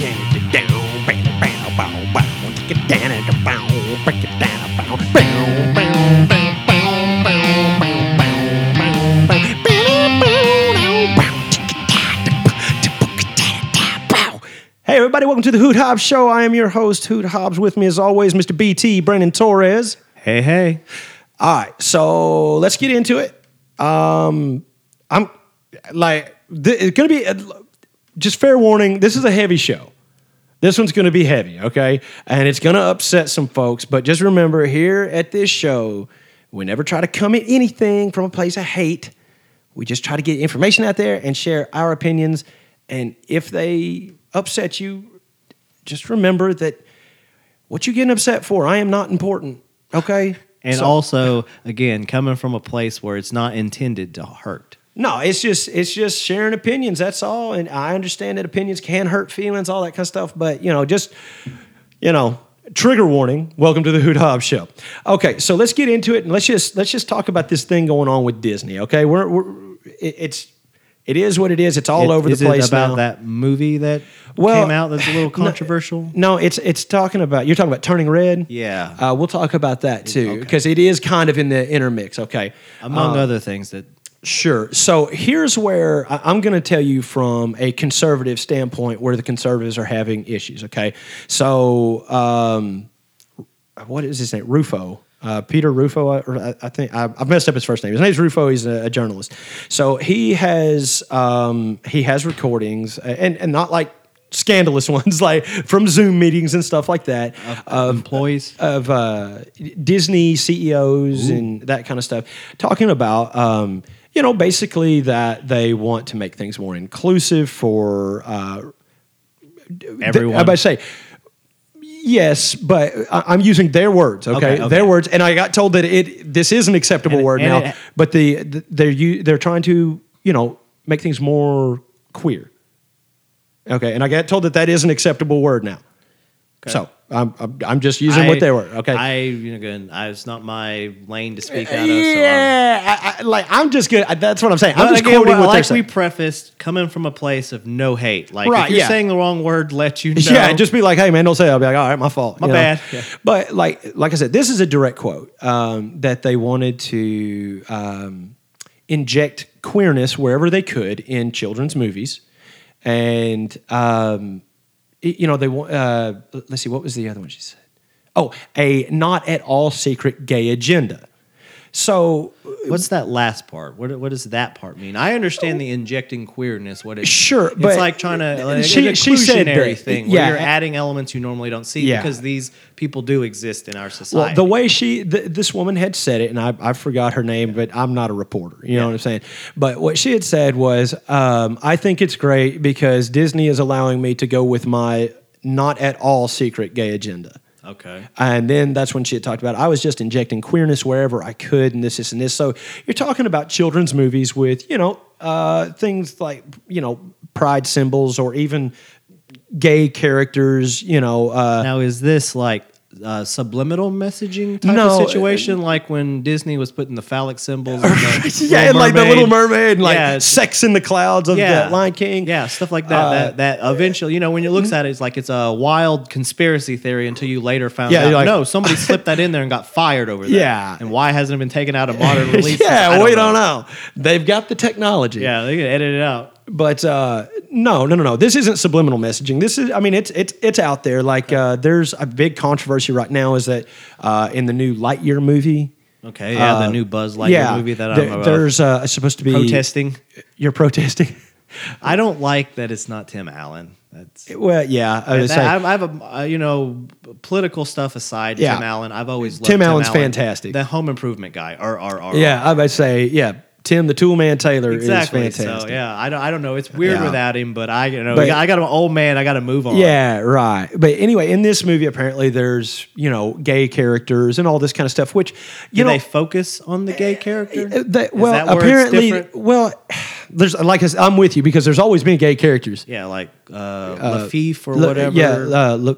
Hey everybody, welcome to the Hoot Hobbs Show. I am your host, Hoot Hobbs. With me as always, Mr. BT, Brennan Torres. Hey, hey. All right, so let's get into it. Um, I'm like, th- it's gonna be just fair warning. This is a heavy show. This one's gonna be heavy, okay, and it's gonna upset some folks. But just remember, here at this show, we never try to come at anything from a place of hate. We just try to get information out there and share our opinions. And if they upset you, just remember that what you getting upset for, I am not important. Okay. And So- also, again, coming from a place where it's not intended to hurt. No, it's just it's just sharing opinions. That's all. And I understand that opinions can hurt feelings, all that kind of stuff. But you know, just you know, trigger warning. Welcome to the Hoot Hobbs Show. Okay, so let's get into it and let's just let's just talk about this thing going on with Disney. Okay, we're, we're it, it's it is what it is. It's all It- over the is place it about now. that movie that Well, came out that's a little controversial? No, it's it's talking about you're talking about turning red. Yeah. uh, we'll talk about that too because it is kind of in the intermix. Okay, Among Uh, other things that Sure. So here's where I'm going to tell you from a conservative standpoint where the conservatives are having issues. Okay. So, um, what is his name? Rufo. Uh, Peter Rufo, I, I think I, I've messed up his first name. His name's Rufo. He's a, a journalist. So he has um, he has recordings, and and not like scandalous ones, like from Zoom meetings and stuff like that. of employees. of uh, Disney CEOs and that kind of stuff, talking about um, you know basically that they want to make things more inclusive for uh, everyone. I'm say. Yes, but I- I'm using their words. Okay? Okay, okay. their words, and I got told that it this is an acceptable And- word and now. it- but the, the they're you they're trying to you know make things more queer. Okay, and I got told that that is an acceptable word now. So I'm, I'm I'm just using what they were. Okay, I, you know, again, I, it's not my lane to speak out of. So I'm, yeah, I, I, like I'm just good. That's what I'm saying. I'm just again, quoting well, what like they're we saying. prefaced, coming from a place of no hate. Like Right, if you're yeah. saying the wrong word, let you know. Yeah, just be like, hey man, don't say that. I'll be like, all right, my fault. My you bad. Yeah. But like like I said, this is a direct quote um, that they wanted to um, inject queerness wherever they could in children's movies, and um, you know they want. Uh, let's see, what was the other one she said? Oh, a not at all secret gay agenda. So What's that last part? What, what does that part mean? I understand the injecting queerness. What it Sure, it's but like trying to like, she- she said that- thing yeah. where you're adding elements you normally don't see Yeah. because these people do exist in our society. Well, the way she, th- this woman had said it, and I, I forgot her name, but I'm not a reporter. You know what I'm saying? But what she had said was, um, I think it's great because Disney is allowing me to go with my not at all secret gay agenda. Okay, And then that's when she had talked about I was just injecting queerness wherever I could, and this, this, and this. So you're talking about children's movies with you know uh, things like you know pride symbols or even gay characters. You know, uh, now is this like uh, subliminal messaging type No, of situation, like when Disney was putting the phallic symbols? In the yeah, and like the Little Mermaid? And like Yeah, Sex in the Clouds of the Lion King. Yeah, stuff like that. Uh, that that eventually, you know, when you looks at it, it's like it's a wild conspiracy theory until you later found Yeah, out like- no, somebody slipped that in there and got fired over that. Yeah. and why hasn't it been taken out of modern release? yeah, we don't know. They've got the technology. Yeah, they can edit it out. But uh, no, no, no, no. This isn't subliminal messaging. This is, I mean, it's it's it's out there. Like, uh, there's a big controversy right now. Is that uh, in the new Lightyear movie? Okay, yeah, Uh, the new Buzz Lightyear yeah, movie that there- I'm uh, there's uh, supposed to be protesting. You're protesting. I don't like that it's not Tim Allen. That's well, yeah. I would that, say, I, I have a uh, you know political stuff aside. Yeah. Tim Allen, I've always loved Tim Allen's Allen. fantastic. The Home Improvement guy. Or, or, or, yeah, I would say, yeah. Tim the Toolman Taylor Exactly. is fantastic. So yeah, I don't, I don't know. It's weird Yeah. without him, but I you know But- I got an old man. I got to move on. Yeah, right. But anyway, in this movie, apparently there's you know gay characters and all this kind of stuff, which you Do know they focus on the gay character? Uh, that- Is well, that where it's apparently, well, there's like I said, I'm with you because there's always been gay characters. yeah, like uh, Lafif or Le- whatever. Yeah, uh, Le,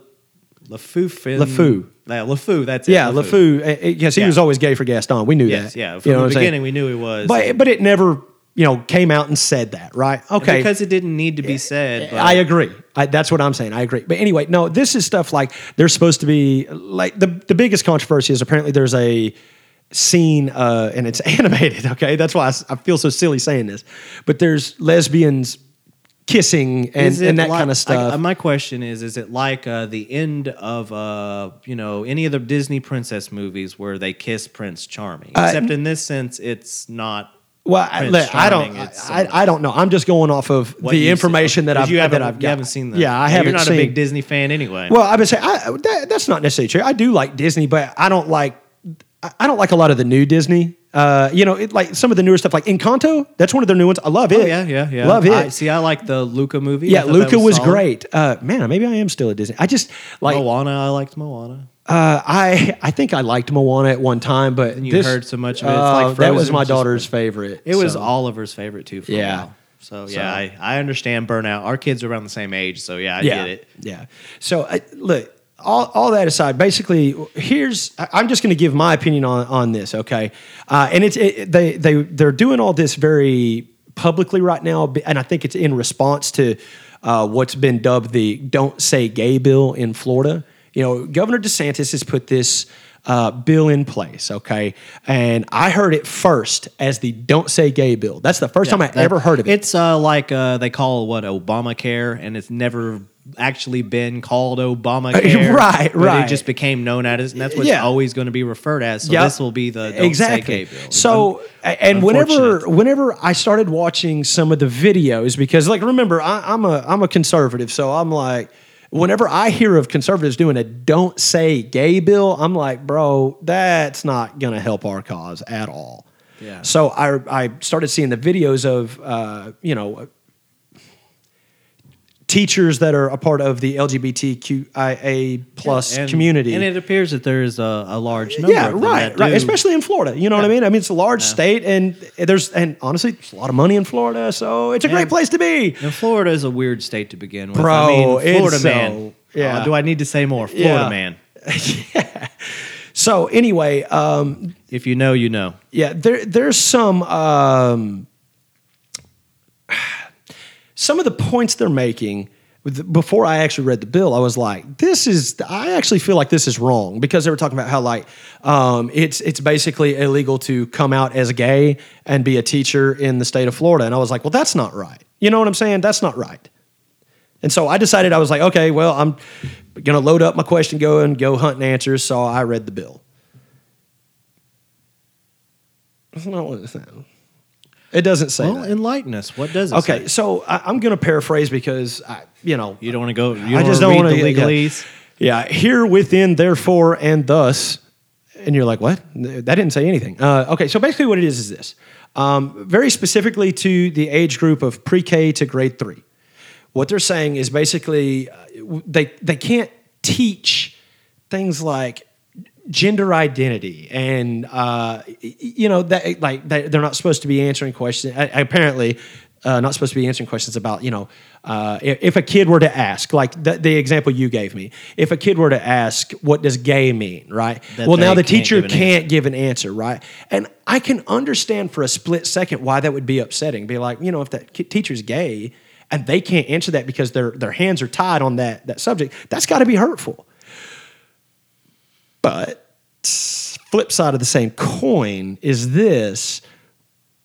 And- LeFou. Yeah, LeFou. That's it. yeah, LeFou. uh, uh, Yes, he Yeah. was always gay for Gaston. We knew Yes, that. yeah. You From know the beginning, we knew he was. But but it never you know, came out and said that, right? Okay. Because it didn't need to be said. But I agree. I, that's what I'm saying. I agree. But anyway, no, this is stuff like there's supposed to be like the the biggest controversy is apparently there's a scene uh, and it's animated. Okay, that's why I feel so silly saying this. But there's lesbians kissing and, and that like- kind of I- stuff. my question is: Is it like uh, the end of uh, you know any of the Disney princess movies where they kiss Prince Charming? Uh, Except in this sense, it's not. well, I, look, I don't. I, I don't know. I'm just going off of the information that I've you haven't, that I've you got. haven't seen them. Yeah, I haven't You're not seen. a big Disney fan anyway. Well, I would say I, that, that's not necessarily true. I do like Disney, but I don't like I- I don't like a lot of the new Disney. Uh, you know, it, like some of the newer stuff, like Encanto. That's one of their new ones. I love it. oh yeah, yeah, yeah. Love it. I, see, I like the Luca movie. Yeah, Luca was, solid. great. Uh, man, maybe I am still a Disney. I just like Moana, I liked Moana. uh, I I think I liked Moana at one time, but And you this- heard so much of it. It's uh, like that was my daughter's favorite. It was so. Oliver's favorite too. For Yeah. a while. So yeah, I, I understand burnout. Our kids are around the same age, so yeah, I yeah, get it. Yeah. So uh, look, all, all that aside, basically, here's I'm just going to give my opinion on on this, okay? Uh, and it's it, they they they're doing all this very publicly right now, and I think it's in response to uh, what's been dubbed the "Don't Say Gay" bill in Florida. You know, Governor DeSantis has put this. Uh, bill in place, okay, and I heard it first as the "Don't Say Gay" bill. That's the first time I That- ever heard of it. It's uh, like uh, they call what Obamacare, and it's never actually been called Obamacare. Right, right. It just became known as, and that's what Yeah. always going to be referred as. So Yep. this will be the don't exactly. So, a- and whenever whenever I started watching some of the videos, because like remember, I, I'm a I'm a conservative, so I'm like, whenever I hear of conservatives doing a "Don't Say Gay" bill, I'm like, bro, that's not gonna help our cause at all. Yeah. So I I started seeing the videos of uh, you know teachers that are a part of the LGBTQIA plus and, community. and it appears that there is a, a large number. Yeah, of them right, right. Especially in Florida, you know what I mean. I mean, it's a large state, and there's and honestly, there's a lot of money in Florida, so it's a great place to be. And Florida is a weird state to begin with. Bro, I mean, it's Florida so- man. yeah. Uh, do I need to say more? Florida Yeah. man. So anyway, um, If you know, you know. yeah, there there's some um, some of the points they're making. Before I actually read the bill, I was like, "This is." I actually feel like this is wrong because they were talking about how like um, it's it's basically illegal to come out as gay and be a teacher in the state of Florida, and I was like, "Well, that's not right." You know what I'm saying? That's not right. And so I decided I was like, okay, well, I'm to load up my question, go and go hunting answers. So I read the bill. That's not what it says. It doesn't say Well, that. enlighten us. What does it say? Okay, say? so I, I'm going to paraphrase because I, you know, You don't want to go. You I don't just don't want want to to read the legalese. Yeah, here within, therefore, and thus, and you're like, what? That didn't say anything. Uh, okay, so basically, what it is is this: um, very specifically to the age group of pre-K to grade three. What they're saying is basically uh, they they can't teach things like gender identity and uh, you know that like they, they're not supposed to be answering questions apparently uh, not supposed to be answering questions about you know uh, if, a kid were to ask like the, the example you gave me if a kid were to ask what does gay mean right? That well now the teacher give can't give an answer right? And i can understand for a split second why that would be upsetting be like you know if that teacher's gay and they can't answer that because their their hands are tied on that that subject that's got to be hurtful but flip side of the same coin is this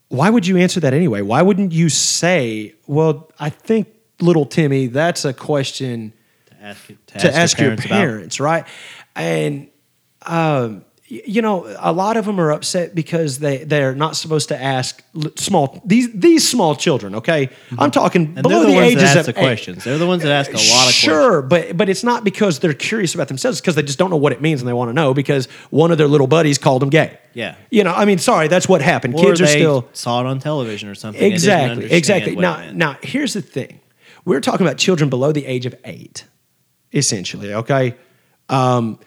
why would you answer that anyway? Why wouldn't you say, well, I think little Timmy, that's a question To ask, to to ask your about. parents, right? And um, you know, a lot of them are upset because they they're not supposed to ask small these these small children. Okay, I'm talking Mm-hmm. And below the, the, ages that ask of the questions. They're the ones that ask a lot of questions. Sure, but but it's not because they're curious about themselves. Because they just don't know what it means and they want to know because one of their little buddies called them gay. Yeah. you know, I mean, sorry, that's what happened. Or Kids are they still saw it on television or something. and didn't exactly exactly. Now now here's the thing: we're talking about children below the age of eight, essentially. Okay. Um,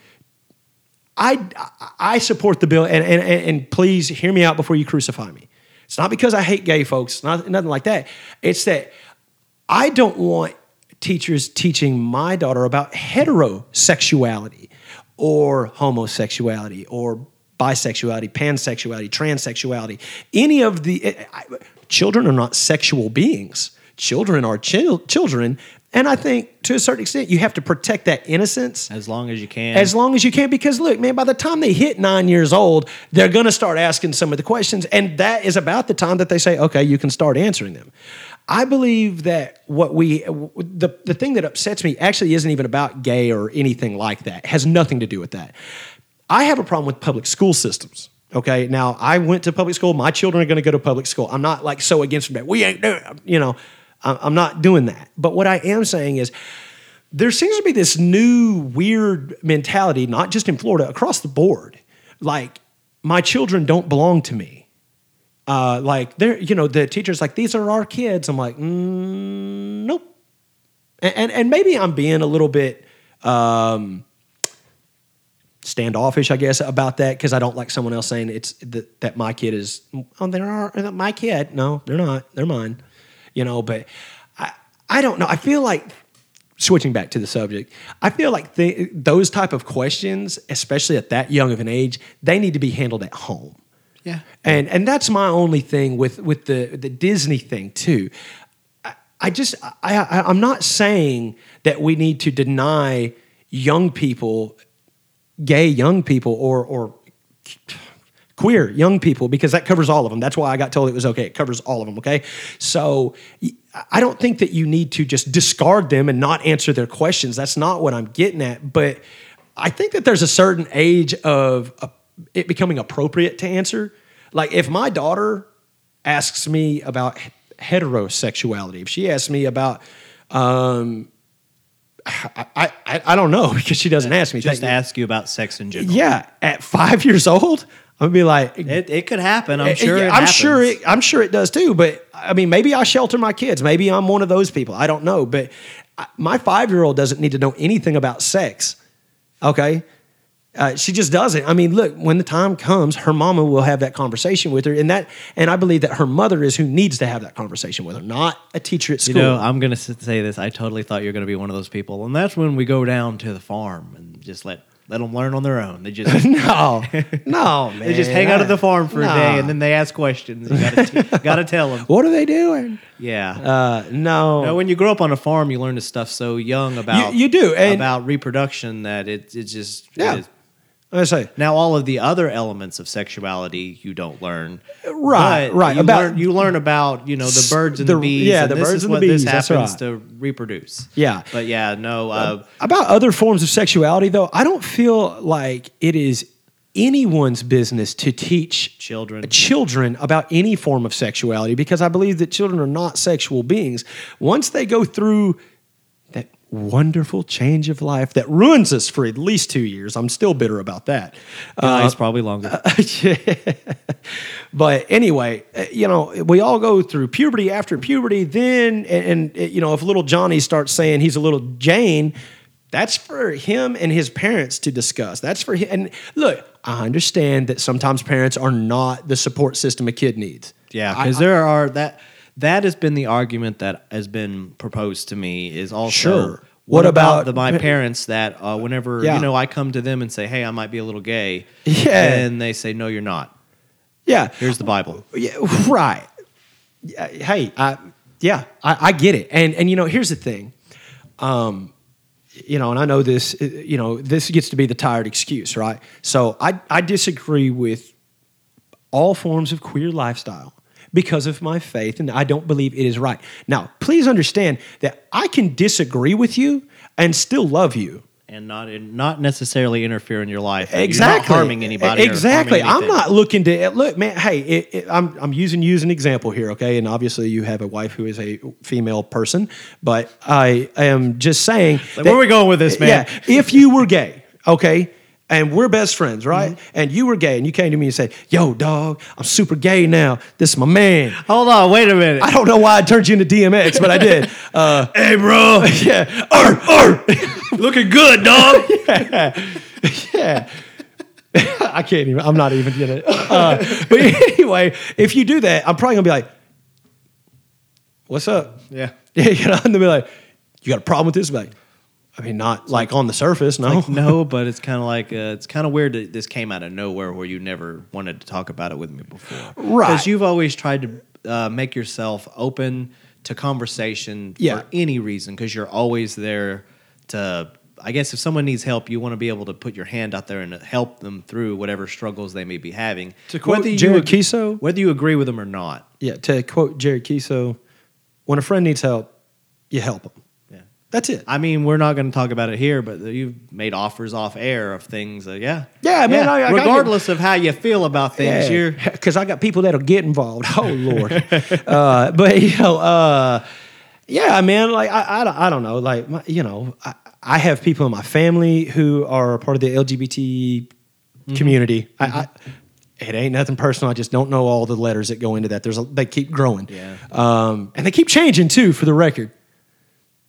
I, I support the bill, and, and, and please hear me out before you crucify me. It's not because I hate gay folks, not, nothing like that. It's that I don't want teachers teaching my daughter about heterosexuality or homosexuality or bisexuality, pansexuality, transsexuality, any of the. I- children are not sexual beings. Children are chil- children. And I think to a certain extent, you have to protect that innocence As long as you can. as long as you can. Because look, man, by the time they hit nine years old, they're going to start asking some of the questions. And that is about the time that they say, okay, you can start answering them. I believe that what we, the, the thing that upsets me actually isn't even about gay or anything like that. It has nothing to do with that. I have a problem with public school systems. Okay, now I went to public school. My children are going to go to public school. I'm not like so against that. We ain't doing, you know, I'm not doing that. But what I am saying is, there seems to be this new weird mentality, not just in Florida, across the board. Like, my children don't belong to me. Uh, like, they're, you know, the teacher's like, these are our kids. I'm like, mm, nope. And, and, and maybe I'm being a little bit um, standoffish, I guess, about that because I don't like someone else saying it's that, that my kid is, oh, they're our, my kid. No, they're not. They're mine. You know, but I, I don't know. I feel like switching back to the subject, I feel like th- those type of questions, especially at that young of an age, they need to be handled at home. yeah. And and that's my only thing with with the the Disney thing too. I, I just I, I I'm not saying that we need to deny young people, gay young people, or or queer young people because that covers all of them. That's why I got told it was okay. It covers all of them. Okay, so I don't think that you need to just discard them and not answer their questions. That's not what I'm getting at. But I think that there's a certain age of uh, it becoming appropriate to answer. Like if my daughter asks me about heterosexuality, if she asks me about um, I, I, I don't know because she doesn't ask me. Just ask you about sex in general. yeah, at five years old, I'm gonna be like, It, it could happen. I'm sure. yeah, it I'm happens. sure it. I'm sure it does too. But I mean, maybe I shelter my kids. Maybe I'm one of those people. I don't know. But I- my five year old doesn't need to know anything about sex. Okay. Uh, she just doesn't. I mean, look, when the time comes, her mama will have that conversation with her, and that, and I believe that her mother is who needs to have that conversation with her, not a teacher at school. You know, I'm going to say this. I totally thought you were going to be one of those people, and that's when we go down to the farm and just let let them learn on their own. They just no, no, man. they just hang out at the farm for a day, and then they ask questions. You got to got to tell them. What are they doing? Yeah. Uh, no. When you grow up on a farm, you learn this stuff so young about you do, and- about reproduction that it it just Yeah. it is- I say, Now, all of the other elements of sexuality you don't learn. Right, right, You, about- learn, you learn about you know the birds and The- the, bees. yeah, and the this birds is and the bees, This happens right. to reproduce. Yeah. but yeah, no. Uh, about other forms of sexuality, though, I don't feel like it is anyone's business to teach Children. children about any form of sexuality because I believe that children are not sexual beings. Once they go through wonderful change of life that ruins us for at least two years, I'm still bitter about that. Uh, guys, probably longer. yeah. But anyway, uh, you know, we all go through puberty after puberty. Then, and, and uh, you know, if little Johnny starts saying he's a little Jane, that's for him and his parents to discuss. That's for him. And look, I understand that sometimes parents are not the support system a kid needs. Yeah, because there are that that has been the argument that has been proposed to me is also Sure. What, What about, about- the, my parents that uh, whenever Yeah. you know I come to them and say, "Hey, I might be a little gay," Yeah. and they say, "No, you're not." Yeah. Here's the Bible. Yeah, right. Yeah, Hey, I, yeah, I, I get it. And and you know, here's the thing. Um, you know, and I know this. uh, You know, this gets to be the tired excuse, right? So I I disagree with all forms of queer lifestyle because of my faith, and I don't believe it is right. Now, please understand that I can disagree with you and still love you. and not in, not necessarily interfere in your life. Exactly not harming anybody. Exactly. harming I'm not looking to look, man. Hey, it, it, I'm I'm using you as an example here, okay? And obviously, you have a wife who is a female person, but I am just saying. Like, where are we going with this, man? Yeah, if you were gay, okay. And we're best friends, right? Mm-hmm. And you were gay, and you came to me and said, "Yo, dog, I'm super gay now. This is my man." Hold on, wait a minute. I don't know why I turned you into DMX, but I did. Uh, hey, bro, yeah, Arr, arr. looking good, dog. yeah. Yeah. I can't even. I'm not even gonna. Uh, but anyway, if you do that, I'm probably gonna be like, "What's up?" yeah. Yeah, you know, and they'll be like, "You got a problem with this?" I'm like, I mean, not like on the surface, no. Like no, but it's kind of like uh, it's kind of weird that this came out of nowhere where you never wanted to talk about it with me before, Right. Because you've always tried to uh, make yourself open to conversation Yeah. for any reason because you're always there to. I guess if someone needs help, you want to be able to put your hand out there and help them through whatever struggles they may be having. To quote Whether you Jared ag- Kiso- whether you agree with them or not. Yeah, to quote Jerry Kiso, when a friend needs help, you help them. Yeah. That's it. I mean, we're not going to talk about it here, but you've made offers off air of things. Uh, yeah. Yeah, man, I- I- I regardless of how you feel about things, you're because I got people that'll get involved. Oh Lord, uh, but you know, uh, yeah, man. Like I, I, don't- I don't know. Like my, you know, I, I have people in my family who are part of the LGBT Mm-hmm. community. I, I, it ain't nothing personal. I just don't know all the letters that go into that. There's a, they keep growing, Yeah. um, and they keep changing too. For the record,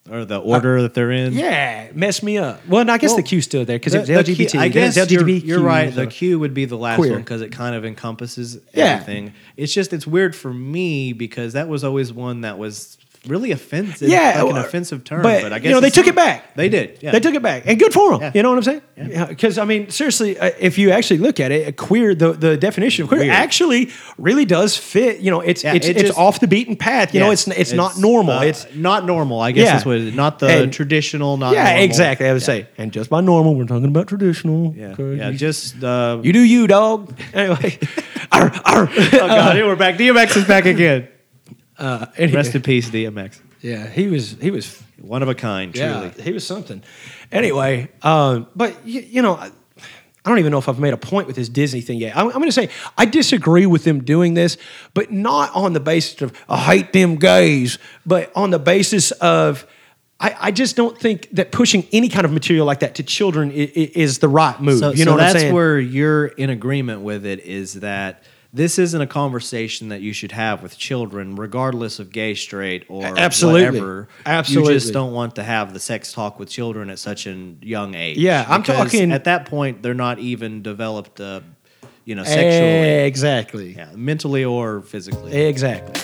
or the order that they're in. yeah, mess me up. Well, no, I guess Well, the Q's still there because it's the LGBT. Q- I guess you're, you're right. The Q would be the last Queer. one because it kind of encompasses Yeah. everything. It's just it's weird for me because that was always one that was really offensive. Yeah, like an offensive term. but, But, I guess you know, they took it back. They did. Yeah. They took it back, and good for them. Yeah. You know what I'm saying? Yeah. Because I mean, seriously, uh, if you actually look at it, a queer the, the definition of queer Weird. actually really does fit. You know, it's Yeah, it's it it's off the beaten path. You know, Yes. it's it's, not normal. uh, it's not normal. I guess Yeah. that's what it is. Not the And- traditional. Not yeah, normal. exactly. I would say, and just by normal, we're talking about traditional. Yeah, yeah. Just uh, you do you, dog. Anyway, arr, arr. oh god, here we're back. DMX is back again. Uh, anyway, Rest in peace, DMX. yeah, he was he was One of a kind, truly. Yeah, he was something. Anyway, um, but you, you know, I, I don't even know if I've made a point with this Disney thing yet. I'm, I'm going to say I disagree with them doing this, but not on the basis of I hate them gays, but on the basis of. I, I just don't think that pushing any kind of material like that to children i- i- is the right move. So, you know so what I'm that's saying? where you're in agreement with it is that this isn't a conversation that you should have with children, regardless of gay, straight, or Absolutely. whatever. Absolutely. You just don't want to have the sex talk with children at such a young age. Yeah, I'm talking- At that point, they're not even developed, uh, you know, sexually, exactly. yeah, mentally or physically. Exactly.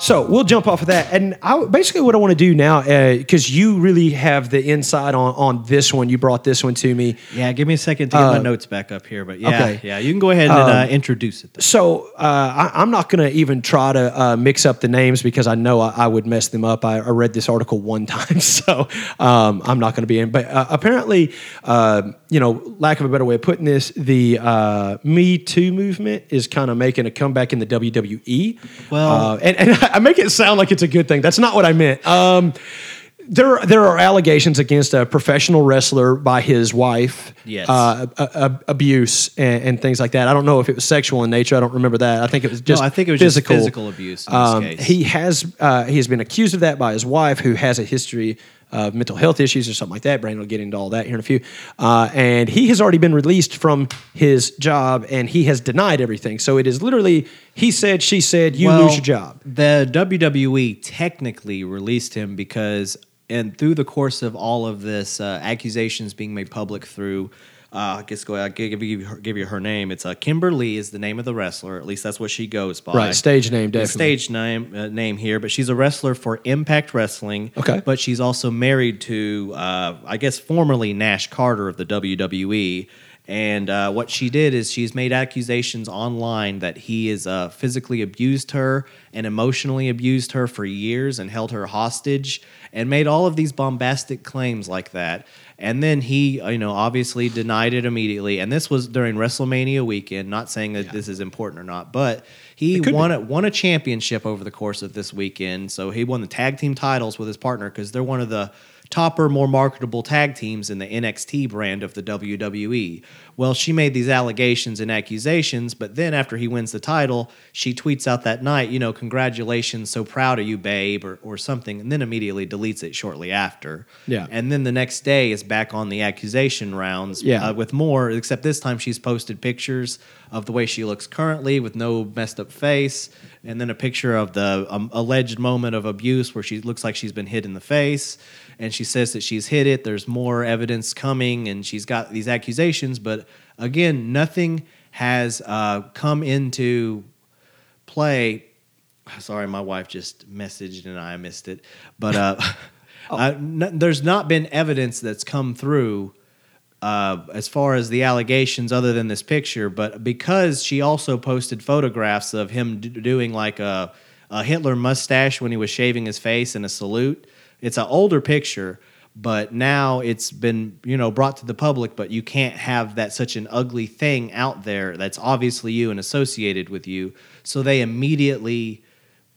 So we'll jump off of that, and I, basically what I want to do now, because you really have the insight on on this one. You brought this one to me. yeah, give me a second to get my notes back up here, but yeah, Uh, okay. yeah, you can go ahead and uh, introduce it. Then. So uh, I, I'm not going to even try to uh, mix up the names because I know I, I would mess them up. I, I read this article one time, so um, I'm not going to be in. But uh, apparently, uh, you know, lack of a better way of putting this, the uh, Me Too movement is kind of making a comeback in the WWE. Well- uh, and, and I make it sound like it's a good thing. That's not what I meant. Um, there, there are allegations against a professional wrestler by his wife. Yes. Uh, a- a- abuse and, and things like that. I don't know if it was sexual in nature. I don't remember that. I think it was just. I think it was just physical. physical abuse in this Um, case. He has uh, he has been accused of that by his wife, who has a history mental health issues or something like that. Brandon will get into all that here in a few. Uh, and he has already been released from his job, and he has denied everything. So it is literally he said, she said, you lose your job. The WWE technically released him because, and through the course of all of this, uh, accusations being made public through. Uh, I guess go. I'll give you her, give you her name. It's uh, Kimber Lee is the name of the wrestler. At least that's what she goes by. Right, stage name, definitely. stage name uh, name here, but she's a wrestler for Impact Wrestling. Okay. but she's also married to, uh, I guess, formerly Nash Carter of the WWE. And uh, what she did is she's made accusations online that he has uh, physically abused her and emotionally abused her for years and held her hostage and made all of these bombastic claims like that. And then he, you know, obviously denied it immediately. And this was during WrestleMania weekend. Not saying that this is important or not, but he won a, won a championship over the course of this weekend. So he won the tag team titles with his partner because they're one of the topper, more marketable tag teams in the NXT brand of the WWE. Well, she made these allegations and accusations, but then after he wins the title, she tweets out that night, you know, congratulations, so proud of you, babe, or, or something, and then immediately deletes it shortly after. Yeah. And then the next day is back on the accusation rounds Yeah. uh, with more, except this time she's posted pictures of the way she looks currently with no messed up face, and then a picture of the um, alleged moment of abuse where she looks like she's been hit in the face. And she says that she's hit it. There's more evidence coming, and she's got these accusations. But again, nothing has uh, come into play. Sorry, my wife just messaged and I missed it. But uh, n- there's not been evidence that's come through uh, as far as the allegations, other than this picture. But because she also posted photographs of him d- doing like a, a Hitler mustache when he was shaving his face in a salute, it's an older picture. But now it's been you know brought to the public. But you can't have that such an ugly thing out there that's obviously you and associated with you. So they immediately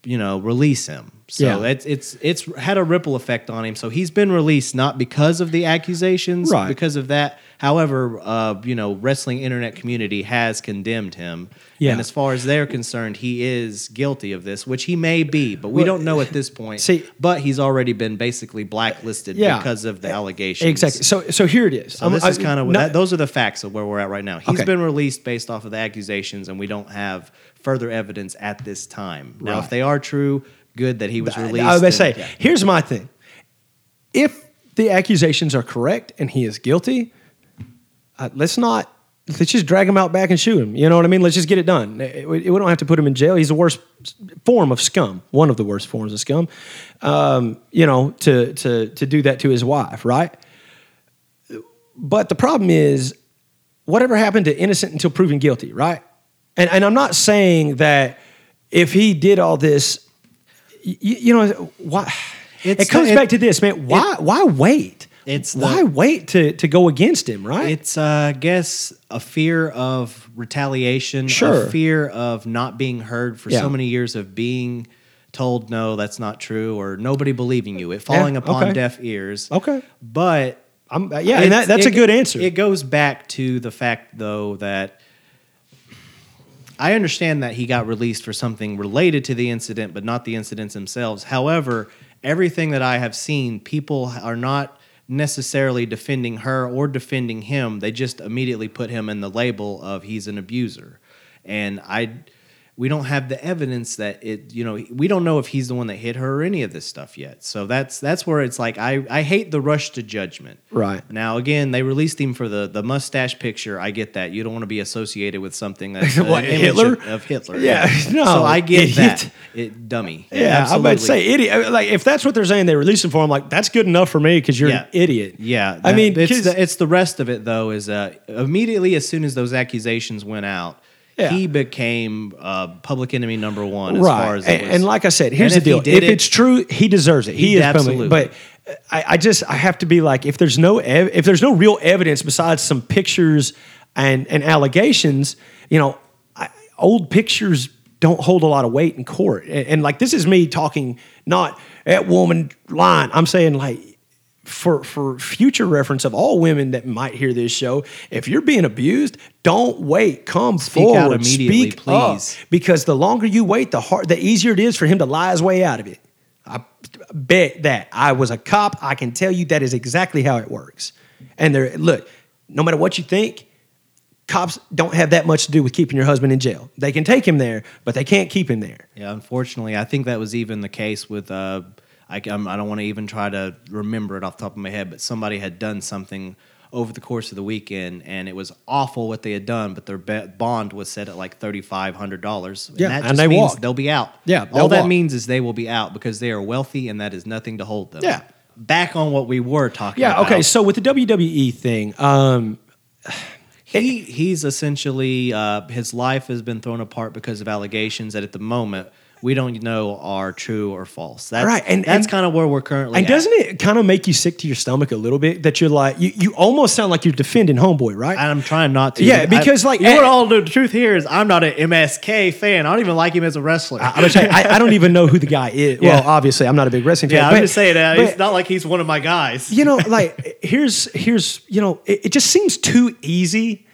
you know release him so Yeah. it's it's it's had a ripple effect on him so he's been released not because of the accusations Right. because of that however uh you know wrestling internet community has condemned him Yeah. and as far as they're concerned he is guilty of this which he may be but we Well, don't know at this point see- but he's already been basically blacklisted Yeah. because of the allegations Exactly. So so here it is. so this is kind of no- those are the facts of where we're at right now. He's Okay. been released based off of the accusations, and we don't have further evidence at this time. Now, Right. if they are true, good that he was released. I was going to say, yeah. here's my thing. If the accusations are correct and he is guilty, uh, let's not, let's just drag him out back and shoot him. You know what I mean? Let's just get it done. We, don't have to put him in jail. He's the worst form of scum, one of the worst forms of scum, um, you know, to, to, to do that to his wife, right? But the problem is, whatever happened to innocent until proven guilty, right? And, and I'm not saying that if he did all this, you, you know, why? It's it comes it- back to this, man. Why? why wait? It's the- why wait to to go against him, right? It's, uh, I guess, a fear of retaliation, Sure. a fear of not being heard for Yeah. so many years of being told, no, that's not true, or nobody believing you, it falling upon okay. deaf ears. okay. But I'm, uh, yeah, and that, that's a good answer. It goes back to the fact, though, that I understand that he got released for something related to the incident, but not the incidents themselves. However, everything that I have seen, people are not necessarily defending her or defending him. They just immediately put him in the label of he's an abuser. And I we don't have the evidence that it you know we don't know if he's the one that hit her or any of this stuff yet so that's that's where it's like i i hate the rush to judgment Right. now again they released him for the the mustache picture i get that you don't want to be associated with something that's What, Hitler? of, hitler Yeah, no, so i get idiot. that it dummy yeah, I'm about to say idiot. Like if that's what they're saying, they release him for him. Like that's good enough for me because you're Yeah. an idiot. Yeah, I mean, it's the, it's the rest of it though. Is uh, immediately as soon as those accusations went out, Yeah. he became uh, public enemy number one. As right. far as and, was. and like I said, here's the deal: if it- it's true, he deserves it. He, He- is absolutely. But I, I just I have to be like, if there's no ev- if there's no real evidence besides some pictures and and allegations, you know, I, old pictures don't hold a lot of weight in court. And, and like this is me talking, not that woman line. I'm saying like for for future reference of all women that might hear this show, if you're being abused, don't wait. Come Speak out forward. immediately, Speak up. please. Because the longer you wait, the hard, the easier it is for him to lie his way out of it. I bet that I was a cop. I can tell you that is exactly how it works. And there, look, no matter what you think, cops don't have that much to do with keeping your husband in jail. They can take him there, but they can't keep him there. Yeah, unfortunately, I think that was even the case with. Uh, I, I'm, I don't want to even try to remember it off the top of my head, but somebody had done something over the course of the weekend, and it was awful what they had done. But their be- bond was set at like thirty five hundred dollars. Yeah, that and they means walked. they'll be out. Yeah, all that walk. means is they will be out because they are wealthy, and that is nothing to hold them. Yeah. Back on what we were talking. Yeah. about. Okay. So with the WWE thing, um, he he's essentially uh, his life has been thrown apart because of allegations that at the moment we don't know are true or false. That's, Right, and- that's kind of where we're currently. and at. doesn't it kind of make you sick to your stomach a little bit that you're like you, you almost sound like you're defending homeboy, right? I'm trying not to. Yeah, I- because, like, you know eh- what all the truth here is, I'm not an MSK fan. I don't even like him as a wrestler. I'm gonna I, I don't even know who the guy is. Yeah. Well, obviously, I'm not a big wrestling fan. yeah, I'm just saying that but- it's not like he's one of my guys. you know, like here's here's you know, it, it just seems too easy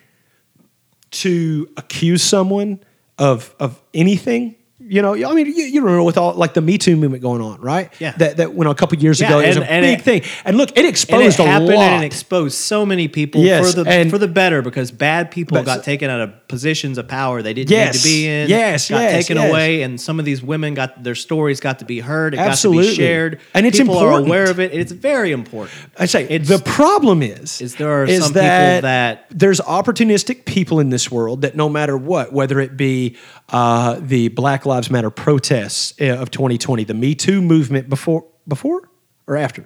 to accuse someone of of anything. You know, I mean, you, you remember with all like the Me Too movement going on, right? Yeah. that that went on a couple years Yeah, ago. It was a and big it- thing, and look, it And exposed it happened a lot. and it exposed so many people Yes, for the and- for the better because bad people But- got taken out of positions of power they didn't Yes, need to be in. yes, got yes, taken yes. away, and some of these women got their stories got to be heard. It got to Absolutely. be shared, And it's important. people important. are aware of it. It's very important. I say It's- the problem is is there are is some people that- there's opportunistic people in this world that no matter what, whether it be uh, the Black Lives Matter protests uh, of 2020, the Me Too movement before before or after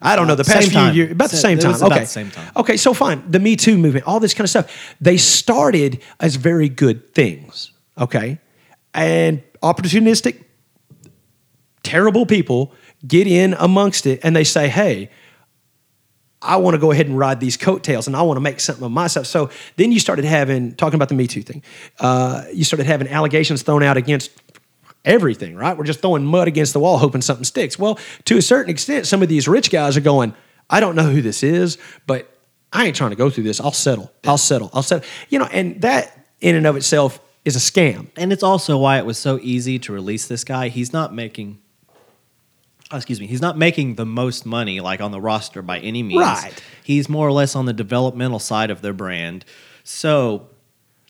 I don't know the Same past few time. years, about the same time. okay, same time. Okay, so fine. The Me Too movement, all this kind of stuff, they started as very good things. Okay, and opportunistic, terrible people get in amongst it, and they say, "Hey." I want to go ahead and ride these coattails and I want to make something of myself. So then you started having, talking about the Me Too thing, uh, you started having allegations thrown out against everything, right? We're just throwing mud against the wall hoping something sticks. Well, to a certain extent, some of these rich guys are going, I don't know who this is, but I ain't trying to go through this. I'll settle. I'll settle. I'll settle. You know, and that in and of itself is a scam. And it's also why it was so easy to release this guy. He's not making, oh, excuse me, he's not making the most money like on the roster by any means. Right. He's more or less on the developmental side of their brand. So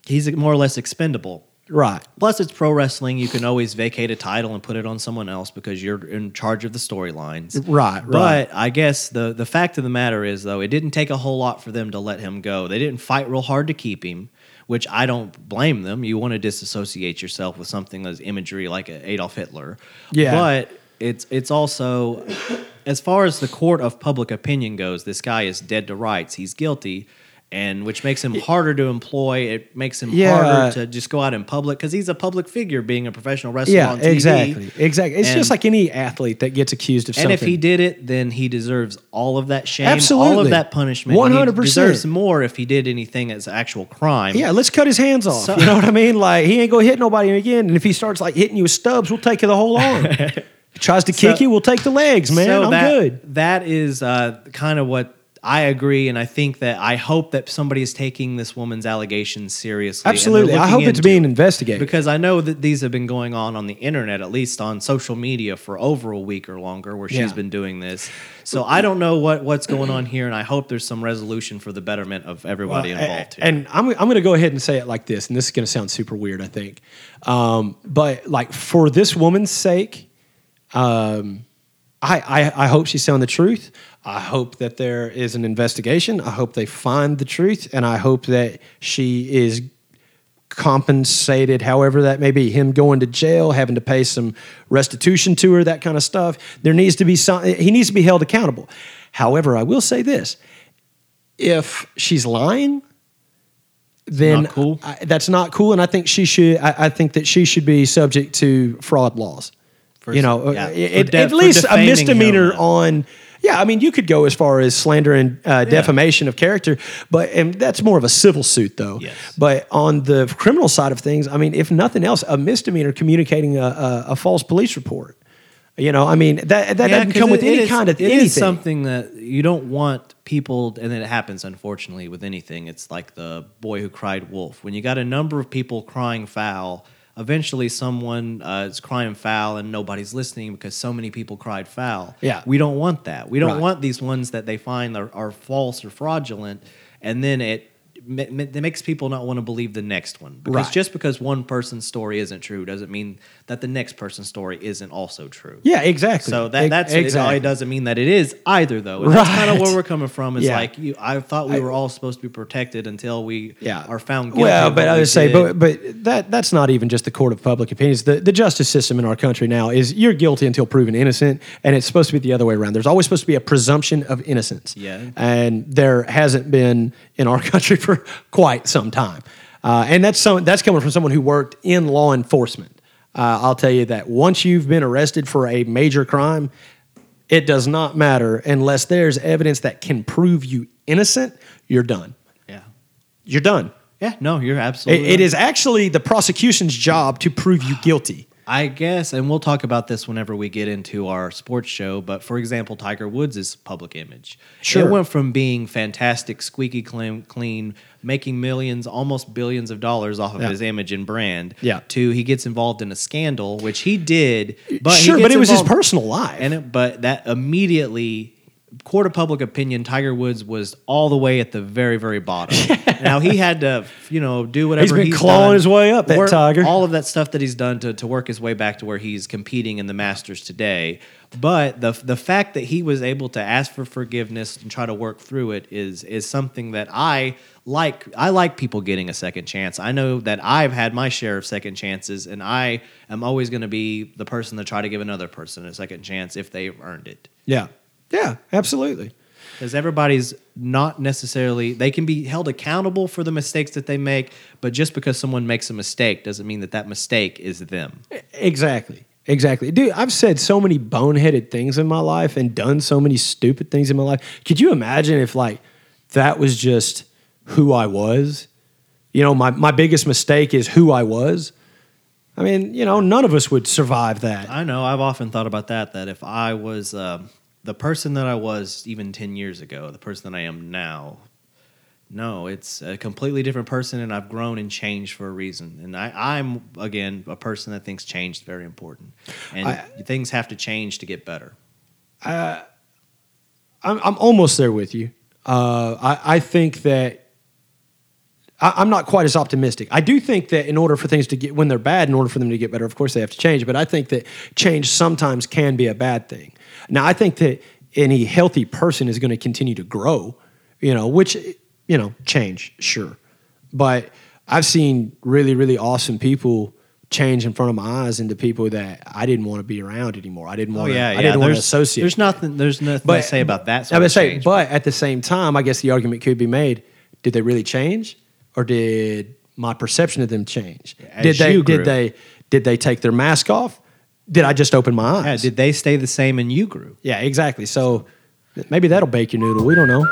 he's more or less expendable. Right. Plus, it's pro wrestling. You can always vacate a title and put it on someone else because you're in charge of the storylines. Right, right. But I guess the the fact of the matter is, though, it didn't take a whole lot for them to let him go. They didn't fight real hard to keep him, which I don't blame them. You want to disassociate yourself with something that's imagery like Adolf Hitler. Yeah. But it's it's also as far as the court of public opinion goes, this guy is dead to rights. He's guilty. And which makes him harder to employ. It makes him Yeah. harder to just go out in public because he's a public figure, being a professional wrestler Yeah, on TV. exactly. Exactly. It's And- just like any athlete that gets accused of and something. And if he did it, then he deserves all of that shame, all of that punishment. 100%. Deserves more if he did anything as actual crime. yeah, let's cut his hands off. So- you know what I mean? Like he ain't gonna hit nobody again. And if he starts like hitting you with stubs, we'll take you the whole arm. tries to kick you, we'll take the legs, man. So I'm that, good. That is uh, kind of what I agree, and I think that I hope that somebody is taking this woman's allegations seriously. Absolutely. I hope it's being investigated. because I know that these have been going on on the internet, at least on social media, for over a week or longer, where she's Yeah. been doing this. So I don't know what what's going on here, and I hope there's some resolution for the betterment of everybody Well, involved here. And I'm, I'm going to go ahead and say it like this, and this is going to sound super weird, I think. Um, but like for this woman's sake, um, I, I, I hope she's telling the truth. I hope that there is an investigation. I hope they find the truth, and I hope that she is compensated, however that may be. Him going to jail, having to pay some restitution to her, that kind of stuff. There needs to be some. He needs to be held accountable. However, I will say this: if she's lying, then not cool? I, that's not cool, and I think she should. I, I think that she should be subject to fraud laws. For- you know, yeah, uh, it- de- at least a misdemeanor him. on. Yeah, I mean, you could go as far as slander and uh, defamation of character, but and that's more of a civil suit, though. Yes. But on the criminal side of things, I mean, if nothing else, a misdemeanor communicating a, a, a false police report. You know, I mean, that that Yeah, doesn't come with it- it any is- kind of it anything. is something that you don't want people, and it happens unfortunately with anything. It's like the boy who cried wolf. When you got a number of people crying foul, eventually someone uh, is crying foul and nobody's listening because so many people cried foul. Yeah. we don't want that. We don't Right. want these ones that they find are, are false or fraudulent, and then it. It makes people not want to believe the next one because Right. just because one person's story isn't true doesn't mean that the next person's story isn't also true. yeah, exactly. So that that's exactly. it doesn't mean that it is either though. And that's kind of where we're coming from. Is Yeah. like you, I thought we were all supposed to be protected until we yeah. are found guilty. Well, but I we would say, did. but but that that's not even just the court of public opinions. The the justice system in our country now is you're guilty until proven innocent, and it's supposed to be the other way around. There's always supposed to be a presumption of innocence. Yeah. and there hasn't been in our country for quite some time, uh, and that's some that's coming from someone who worked in law enforcement. Uh, I'll tell you that once you've been arrested for a major crime, it does not matter unless there's evidence that can prove you innocent. You're done. yeah, You're done. yeah, no, you're absolutely. it right. is actually the prosecution's job to prove you guilty. I guess, and we'll talk about this whenever we get into our sports show. But for example, Tiger Woods' public image. Sure. It went from being fantastic, squeaky clean, clean making millions, almost billions of dollars off of Yeah. his image and brand, Yeah. to he gets involved in a scandal, which he did. But sure, but it was his personal life. And it, but that immediately, court of public opinion, Tiger Woods was all the way at the very, very bottom. now he had to, you know, do whatever he's been he's clawing done, his way up, that Tiger. All of that stuff that he's done to, to work his way back to where he's competing in the Masters today. But the the fact that he was able to ask for forgiveness and try to work through it is is something that I like. I like people getting a second chance. I know that I've had my share of second chances, and I am always going to be the person to try to give another person a second chance if they've earned it. yeah. Yeah, absolutely. because everybody's not necessarily they can be held accountable for the mistakes that they make but just because someone makes a mistake doesn't mean that that mistake is them Exactly. Exactly. Dude, I've said so many boneheaded things in my life and done so many stupid things in my life. Could you imagine if like that was just who I was? You know, my, my biggest mistake is who I was. I mean, you know, none of us would survive that. i know i've often thought about that that if i was um, the person that i was even 10 years ago the person that i am now no it's a completely different person and i've grown and changed for a reason. And I, i'm again a person that thinks change is very important. And I- things have to change to get better. I'm, I'm almost there with you. Uh, I, I think that I, I'm not quite as optimistic. I do think that in order for things to get, when they're bad, in order for them to get better, of course they have to change. But I think that change sometimes can be a bad thing. Now, I think that any healthy person is going to continue to grow, you know, which, you know, change, sure. But I've seen really, really awesome people change in front of my eyes into people that I didn't want to be around anymore. I didn't oh want to, yeah, I didn't want to associate. there's nothing there's nothing But- to say about that I sort would of say, but at the same time, I guess the argument could be made: Did they really change, or did my perception of them change? As did they? Did they? Did they take their mask off? Did I just open my Yeah, eyes? did they stay the same and you grew? yeah, exactly. So maybe that'll bake your noodle. We don't know.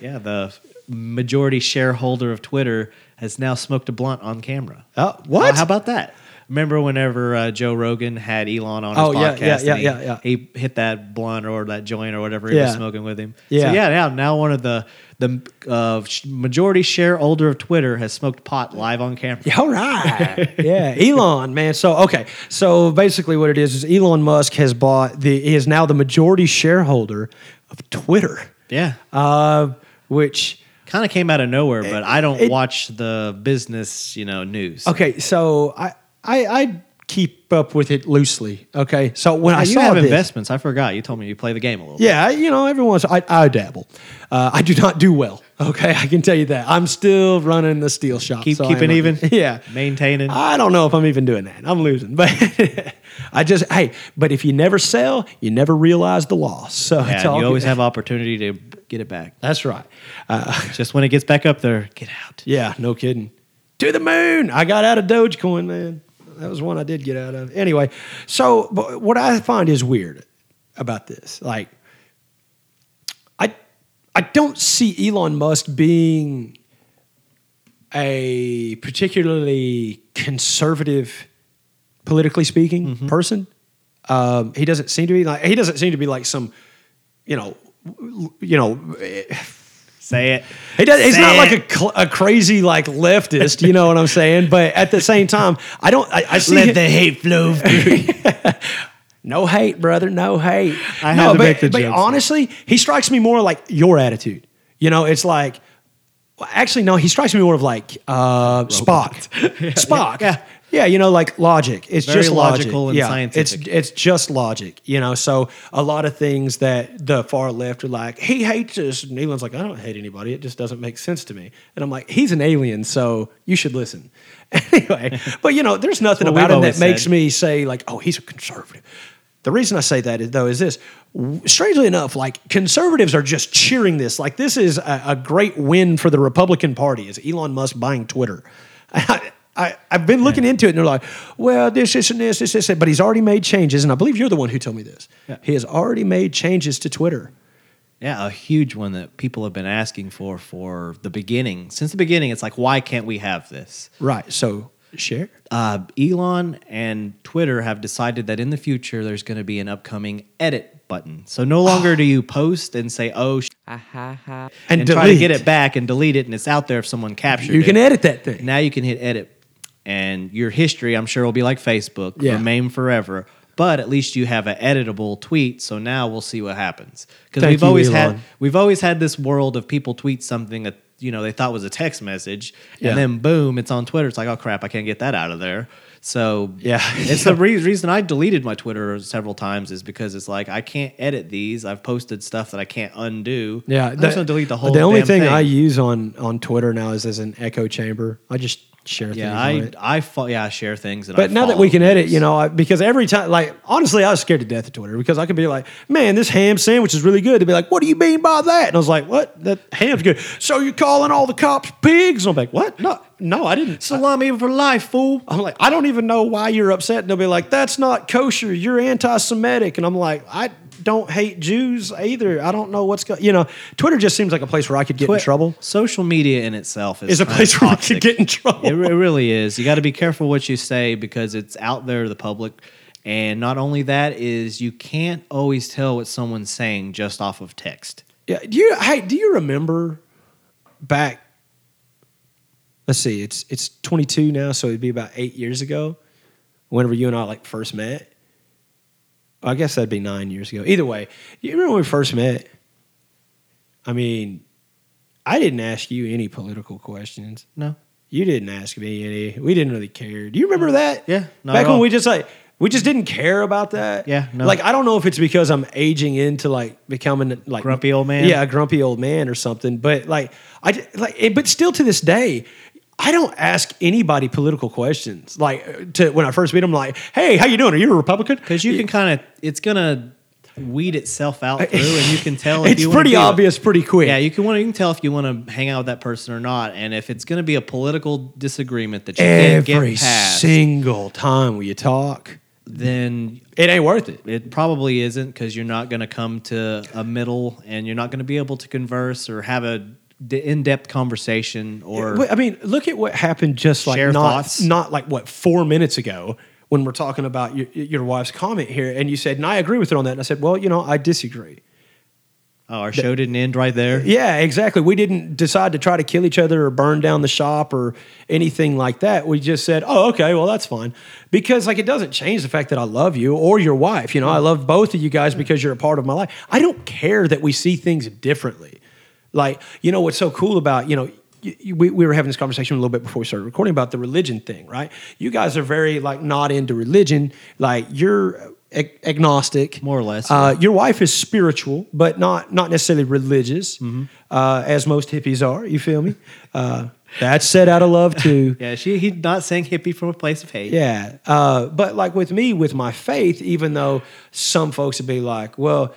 Yeah, the majority shareholder of Twitter has now smoked a blunt on camera. Oh, what? How about that? Remember whenever uh, Joe Rogan had Elon on his Oh, yeah, podcast? yeah, and yeah, he, yeah, yeah. He hit that blunt or that joint or whatever he was smoking with him. Yeah. So yeah, now now one of the the uh, majority shareholder of Twitter has smoked pot live on camera. Yeah, All right. yeah. Elon, man. So, okay. So basically, what it is is Elon Musk has bought the, he is now the majority shareholder of Twitter, Yeah. uh, which, Kind of came out of nowhere, but I don't it- watch the business, you know, news. okay. So I, I, I keep up with it loosely. Okay. So when Ah, I you saw have this, investments. I forgot. You told me you play the game a little. bit. yeah, you know, every once I, I dabble. Uh, I do not do well. Okay, I can tell you that. I'm still running the steel shop. Keep so keeping even. Yeah. maintaining. I don't know if I'm even doing that. I'm losing, but I just hey. But if you never sell, you never realize the loss. So Yeah, it's all you always good. have opportunity to get it back. That's right. Uh, Just when it gets back up there, get out. yeah, no kidding. To the moon. I got out of Dogecoin, man. That was one I did get out of. Anyway, so but what I find is weird about this, like, I I don't see Elon Musk being a particularly conservative, politically speaking, person. Um, he doesn't seem to be like he doesn't seem to be like some, you know, you know. Say it. He does. He's not like a, cl- a crazy like leftist. You know what I'm saying? But at the same time, I don't. I, I see him- hate flow through. no hate, brother. No hate. I no, had to but, make the but jokes. honestly, he strikes me more like your attitude. You know, it's like. well, actually, no. He strikes me more of like uh, Spock. Spock. yeah. Yeah, you know, like logic. It's Very just logic. logical and yeah, scientific. It's it's just logic, you know. So a lot of things that the far left are like, he hates us, and Elon's like, I don't hate anybody. It just doesn't make sense to me. And I'm like, he's an alien, so you should listen. anyway, but you know, there's nothing about him that always makes me say like, oh, he's a conservative. The reason I say that is though is this. Strangely enough, like conservatives are just cheering this. Like this is a, a great win for the Republican Party. Is Elon Musk buying Twitter? I, I, I've been looking into it, and they're like, "Well, this, this, and this, this, this," but he's already made changes, and I believe you're the one who told me this. He has already made changes to Twitter. yeah, a huge one that people have been asking for for the beginning. Since the beginning, it's like, why can't we have this? Right. So share. Uh, Elon and Twitter have decided that in the future there's going to be an upcoming edit button. So no longer do you post and say, "Oh," sh-, And, and try to get it back and delete it, and it's out there if someone captured it. You it. can edit that thing. Now you can hit edit, and your history, I'm sure, will be like Facebook, Yeah. remain forever. But at least you have an editable tweet. So now we'll see what happens. Because we've you, always Elon. had we've always had this world of people tweet something that you know they thought was a text message, Yeah. and then boom, it's on Twitter. It's like, oh crap, I can't get that out of there. So Yeah. it's the re- reason I deleted my Twitter several times is because it's like I can't edit these. I've posted stuff that I can't undo. Yeah, I'm just gonna delete the whole. The only thing, thing I use on on Twitter now is as an echo chamber. I just share things. Yeah, on I. I fo- yeah I share things. And But I now that we can edit, you know, I, because every time, like, honestly, I was scared to death of Twitter because I could be like, man, this ham sandwich is really good. They'd be like, what do you mean by that? And I was like, what? That ham's good. So you're calling all the cops pigs? And I'm like, what? No, no, I didn't. salami for life, fool. I'm like, I don't even know why you're upset. And they'll be like, that's not kosher. You're anti Semitic. And I'm like, I don't hate Jews either. I don't know what's going You know, Twitter just seems like a place where I could get in trouble. Social media in itself is, Is a place where I could get in trouble. It, it really is. You got to be careful what you say because it's out there to the public. And not only that is you can't always tell what someone's saying just off of text. Yeah. Do you hey, do you remember back let's see, it's it's 22 now, so it'd be about eight years ago, whenever you and I like first met. I guess that'd be nine years ago. Either way, you remember when we first met? I mean, I didn't ask you any political questions. No. You didn't ask me any. We didn't really care. Do you remember that? Yeah, Back when we just like we just didn't care about that. Yeah, no. Like I don't know if it's because I'm aging into like becoming like Grumpy old man? Yeah, a grumpy old man or something. But like I like, but still to this day. I don't ask anybody political questions. Like uh, to when I first meet them, like, "Hey, how you doing? Are you a Republican?" Because you can kind of, it's going to weed itself out through and you can tell if it's you pretty obvious, pretty quick. Yeah, you can want you can tell if you want to hang out with that person or not, and if it's going to be a political disagreement that you can't Every get past, single time we talk, then it ain't worth it. it probably isn't because you're not going to come to a middle, and you're not going to be able to converse or have a d- in-depth conversation or I mean, look at what happened just like Share not thoughts. not like what four minutes ago when we're talking about your, your wife's comment here, and you said, "And I agree with her on that." And I said, "Well, you know, I disagree." oh, our show didn't end right there. Yeah, exactly. We didn't decide to try to kill each other or burn down the shop or anything like that. We just said, "Oh, okay, well, that's fine," because like it doesn't change the fact that I love you or your wife. You know, I love both of you guys because you're a part of my life. I don't care that we see things differently. Like, you know, what's so cool about you know. We, we were having this conversation a little bit before we started recording about the religion thing, right? You guys are very like not into religion. Like you're ag- agnostic, More or less, Uh, your wife is spiritual, but not not necessarily religious, Mm-hmm. uh, as most hippies are. You feel me? Uh, that's said out of love too. Yeah, she he's not saying hippie from a place of hate. Yeah, uh, but like with me, with my faith, even though some folks would be like, "Well,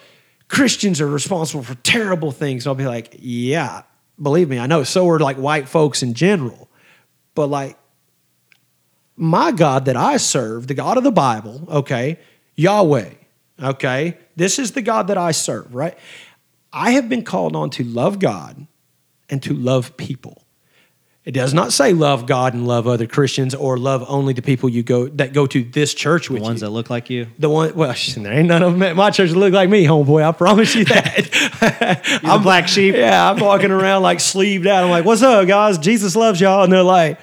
Christians are responsible for terrible things," I'll be like, "Yeah, believe me, I know." So are like white folks in general, but like my God that I serve, the God of the Bible, okay, Yahweh, okay, this is the God that I serve, right? I have been called on to love God and to love people. It does not say love God and love other Christians or love only the people you go that go to this church with The ones you. that look like you. the one, well, there ain't none of them at my church that look like me, homeboy. I promise you that. The black sheep. Yeah, I'm walking around like sleeved out. I'm like, "What's up, guys? Jesus loves y'all," and they're like,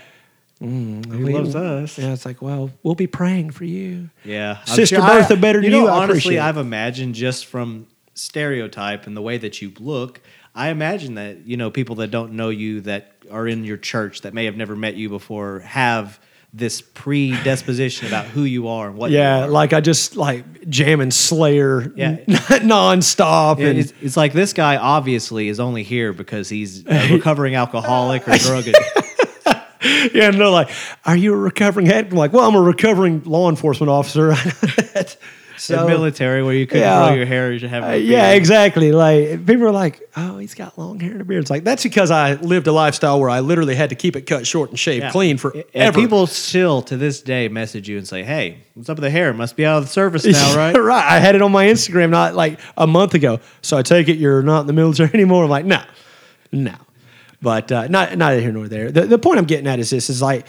mm, He loves us. Yeah, it's like, well, we'll be praying for you. Yeah, Sister Bertha better than you. Know, you, honestly. I've imagined just from stereotype and the way that you look. I imagine that you know people that don't know you that are in your church that may have never met you before have this predisposition about who you are and what. you are. Yeah, like I just like jamming Slayer, Yeah. nonstop, Yeah, and It's, it's like this guy obviously is only here because he's a recovering alcoholic or drug addict. yeah, and they're like, "Are you a recovering addict?" I'm like, "Well, I'm a recovering law enforcement officer." The military where you couldn't Yeah. grow your hair, you should have. Uh, yeah, exactly. Like people are like, "Oh, he's got long hair and a beard." It's like that's because I lived a lifestyle where I literally had to keep it cut short and shaved Yeah. clean for And people still to this day message you and say, "Hey, what's up with the hair? It must be out of the service now, right?" right. I had it on my Instagram not like a month ago. So I take it you're not in the military anymore. I'm like, no, no. But uh, not neither here nor there. The, the point I'm getting at is this: is like.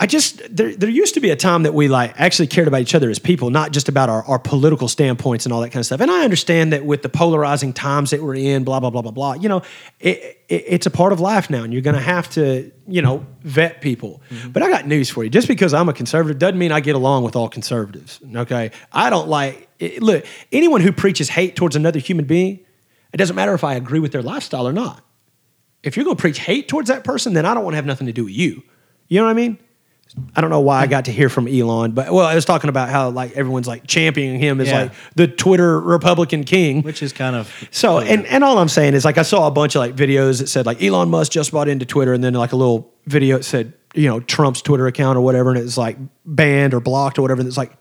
I just there there used to be a time that we like actually cared about each other as people, not just about our, our political standpoints and all that kind of stuff. And I understand that with the polarizing times that we're in, blah blah blah blah blah. You know, it, it, it's a part of life now, and you're going to have to you know vet people. Mm-hmm. But I got news for you: just because I'm a conservative doesn't mean I get along with all conservatives. Okay, I don't like it, look anyone who preaches hate towards another human being. It doesn't matter if I agree with their lifestyle or not if you're going to preach hate towards that person, then I don't want to have nothing to do with you. You know what I mean? I don't know why I got to hear from Elon, but well, I was talking about how like everyone's like championing him as Yeah. like the Twitter Republican king. Which is kind of So, and, and all I'm saying is like I saw a bunch of like videos that said like Elon Musk just bought into Twitter, and then like a little video that said you know Trump's Twitter account or whatever, and it's like banned or blocked or whatever. And it's like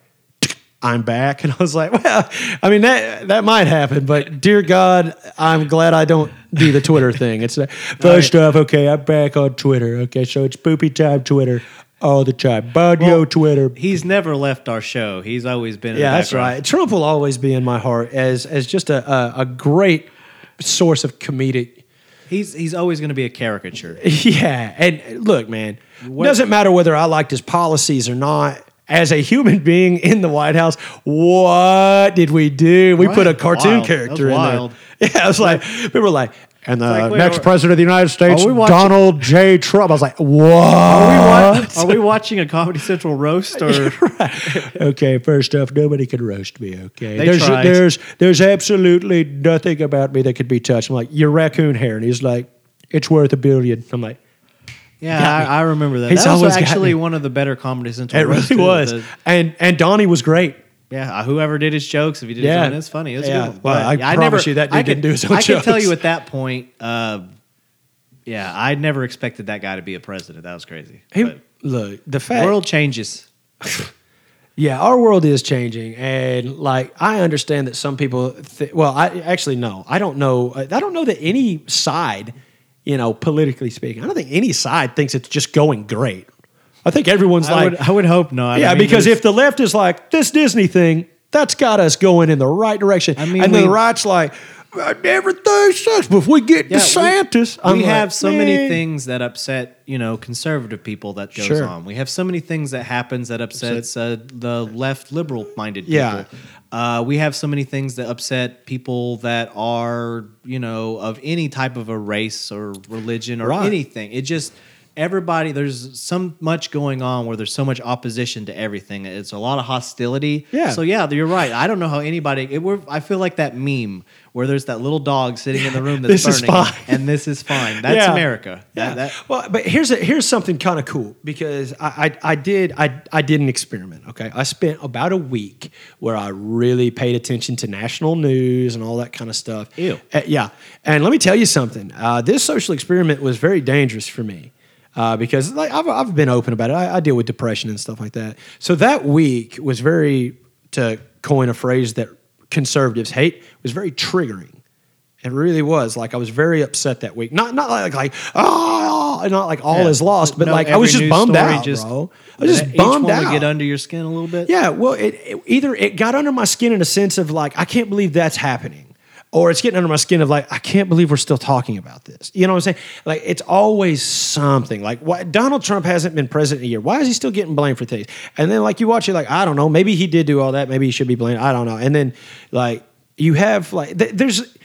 I'm back, and I was like, well, I mean that that might happen, but dear God, I'm glad I don't do the Twitter thing. It's uh, first off, okay, I'm back on Twitter. Okay, so it's poopy time Twitter all the time. Badio Well, Twitter. He's never left our show. He's always been. In Yeah, that's right. Trump will always be in my heart as as just a a, a great source of comedic. He's he's always going to be a caricature. Yeah, and look, man, doesn't matter whether I liked his policies or not. As a human being in the White House, what did we do? We put a cartoon Wild. character That was in wild. there. Yeah, I was like, we were like, and the uh, like, wait, next are- president of the United States, watching- Donald J. Trump. I was like, what? Are we, are we watching a Comedy Central roast or? okay, first off, nobody can roast me. Okay, They there's tried. there's there's absolutely nothing about me that could be touched. I'm like your raccoon hair, and he's like, it's worth a billion. I'm like, Yeah, I, I remember that. He's that was actually one of the better Comedy Central. it roasts, really was, The- and and Donnie was great. Yeah, whoever did his jokes, if he did Yeah. his own, it's funny. It was Yeah. Well, But I yeah, promise you that dude I didn't do his own I can tell you at that point. Uh, yeah, I never expected that guy to be a president. That was crazy. He, But look, the fact, world changes. yeah, our world is changing, and like I understand that some people, th- well, I actually no, I don't know, I don't know that any side, you know, politically speaking, I don't think any side thinks it's just going great. I think everyone's I like, would, I would hope not. Yeah, I mean, because if the left is like this Disney thing, that's got us going in the right direction. I mean, and we- the right's like "Uh, everything sucks. But if we get Yeah, we- DeSantis, I'm we like, have so many things that upset you know conservative people that goes Sure. on we have so many things that happens that upsets uh, the left liberal minded people Yeah. uh, we have so many things that upset people that are you know of any type of a race or religion or Right. anything it just everybody there's so much going on where there's so much opposition to everything it's a lot of hostility Yeah. so yeah you're right i don't know how anybody it, we're, i feel like that meme where there's that little dog sitting in the room that's This is burning fine. and this is fine. That's Yeah. America. Yeah. That- that- well, but here's a, here's something kind of cool because I, I I did I I did an experiment. Okay, I spent about a week where I really paid attention to national news and all that kind of stuff. Ew. Uh, yeah, and let me tell you something. Uh, this social experiment was very dangerous for me. Uh, because like I've, I've been open about it. I, I deal with depression and stuff like that. So that week was very, to coin a phrase that conservatives hate, was very triggering. It really was. Like I was very upset that week. Not not like like oh, not like all Yeah. is lost, but No, like I was just bummed out, just- bro. I was just bummed out. get under your skin a little bit. Yeah, well, it, it- either it got under my skin in a sense of like I can't believe that's happening, or it's getting under my skin of like I can't believe we're still talking about this. You know what I'm saying? Like it's always something. Like why Donald Trump hasn't been president a year. Why is he still getting blamed for things? And then like you watch it, like I don't know. Maybe he did do all that. Maybe he should be blamed. I don't know. And then like you have like th- there's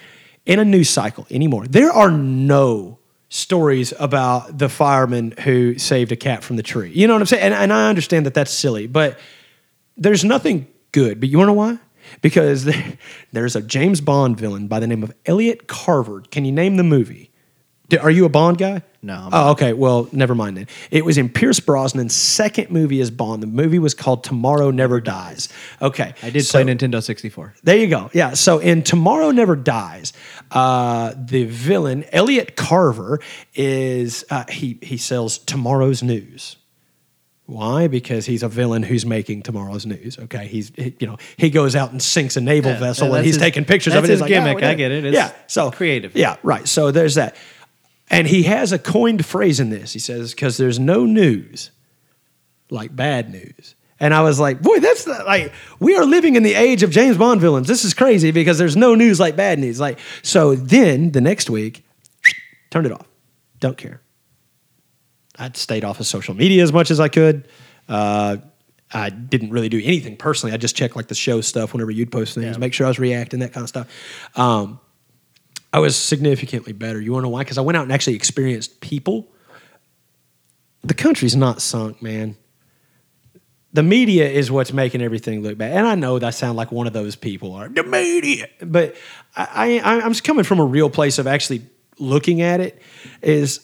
in a news cycle anymore. There are no stories about the fireman who saved a cat from the tree. You know what I'm saying? And, and I understand that that's silly, but there's nothing good. But you want to know why? Because there's a James Bond villain by the name of Elliot Carver. Can you name the movie? Are you a Bond guy? No, I'm oh, okay. Well, never mind then. It was in Pierce Brosnan's second movie as Bond. The movie was called Tomorrow Never Dies. Okay. I did so- play Nintendo 64. there you go. Yeah. So in Tomorrow Never Dies, uh, the villain Elliot Carver is uh, he he sells tomorrow's news. Why? Because he's a villain who's making tomorrow's news. Okay, he's he- you know he goes out and sinks a naval Yeah, vessel and he's his- taking pictures of it. It's his like, gimmick. I get it. It's yeah, so creative. Yeah, right. So there's that, and he has a coined phrase in this. He says, "Because there's no news like bad news." And I was like, boy, that's the, like we are living in the age of James Bond villains. This is crazy because there's no news like bad news. Like so, then the next week, turned it off. Don't care. I stayed off of social media as much as I could. Uh, I didn't really do anything personally. I just checked like the show stuff whenever you'd post things, Yeah. make sure I was reacting, that kind of stuff. Um, I was significantly better. You want to know why? Because I went out and actually experienced people. The country's not sunk, man. The media is what's making everything look bad. And I know that I sound like one of those people are the media, but I, I, I'm just coming from a real place of actually looking at it. Is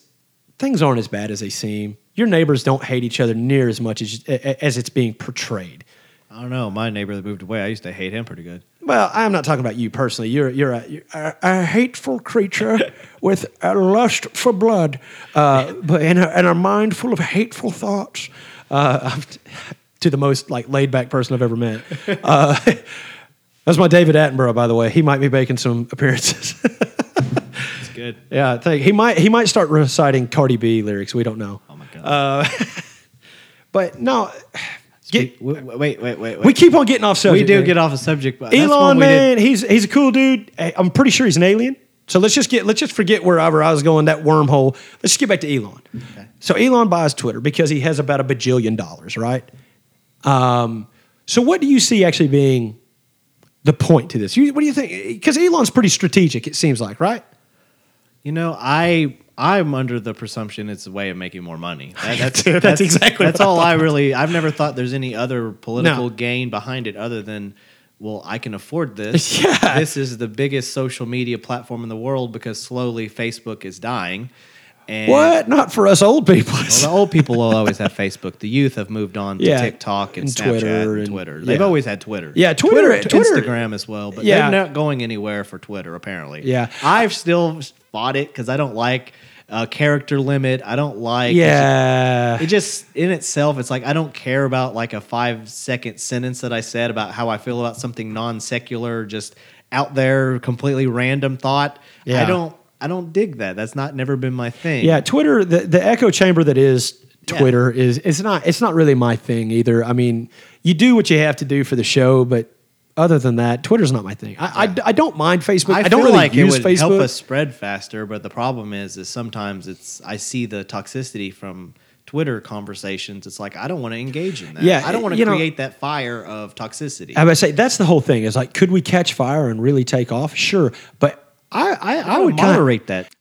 things aren't as bad as they seem. Your neighbors don't hate each other near as much as as it's being portrayed. I don't know. My neighbor that moved away, I used to hate him pretty good. Well, I'm not talking about you personally. You're you're a, you're a, a hateful creature with a lust for blood, uh, but and a, and a mind full of hateful thoughts. Uh, to the most like laid back person I've ever met. Uh, that's my David Attenborough, by the way. He might be making some appearances. Good. yeah, I think he might he might start reciting Cardi B lyrics. We don't know. Oh my god. Uh, but no, get, wait, wait, wait, wait. we keep on getting off subject. we do man. get off the subject, but Elon, did- man, he's he's a cool dude. I'm pretty sure he's an alien. So let's just get let's just forget wherever I was going that wormhole. Let's just get back to Elon. So Elon buys Twitter because he has about a bajillion dollars, right? Um, so what do you see actually being the point to this? You, what do you think? Because Elon's pretty strategic, it seems like, right? You know, I I'm under the presumption it's a way of making more money. That- that's, That's exactly that's what I all I really. I've never thought there's any other political No. gain behind it other than. Well, I can afford this. Yeah. This is the biggest social media platform in the world because slowly Facebook is dying. And What? Not for us old people. Well, the old people will always have Facebook. The youth have moved on to Yeah, TikTok and, and Snapchat Twitter and and- Twitter. They've yeah. always had Twitter. Yeah, Twitter- Twitter- Instagram as well, but Yeah. they're not going anywhere for Twitter apparently. Yeah. I've still fought it because I don't like uh, character limit. I don't like yeah. It just in itself, it's like I don't care about like a five second sentence that I said about how I feel about something non secular, just out there, completely random thought. Yeah. I don't. I don't dig that. That's not never been my thing. Yeah, Twitter, the, the echo chamber that is Yeah. Twitter is it's not it's not really my thing either. I mean, you do what you have to do for the show, but other than that, Twitter's not my thing. I, I, I don't mind Facebook. I, I, don't feel really like use it would Facebook. help us spread faster, but the problem is, is sometimes it's I see the toxicity from Twitter conversations. It's like I don't want to engage in that. Yeah, I don't want to you know- create that fire of toxicity. I would say that's the whole thing. Is like, could we catch fire and really take off? Sure, but I I, I would kind of moderate that.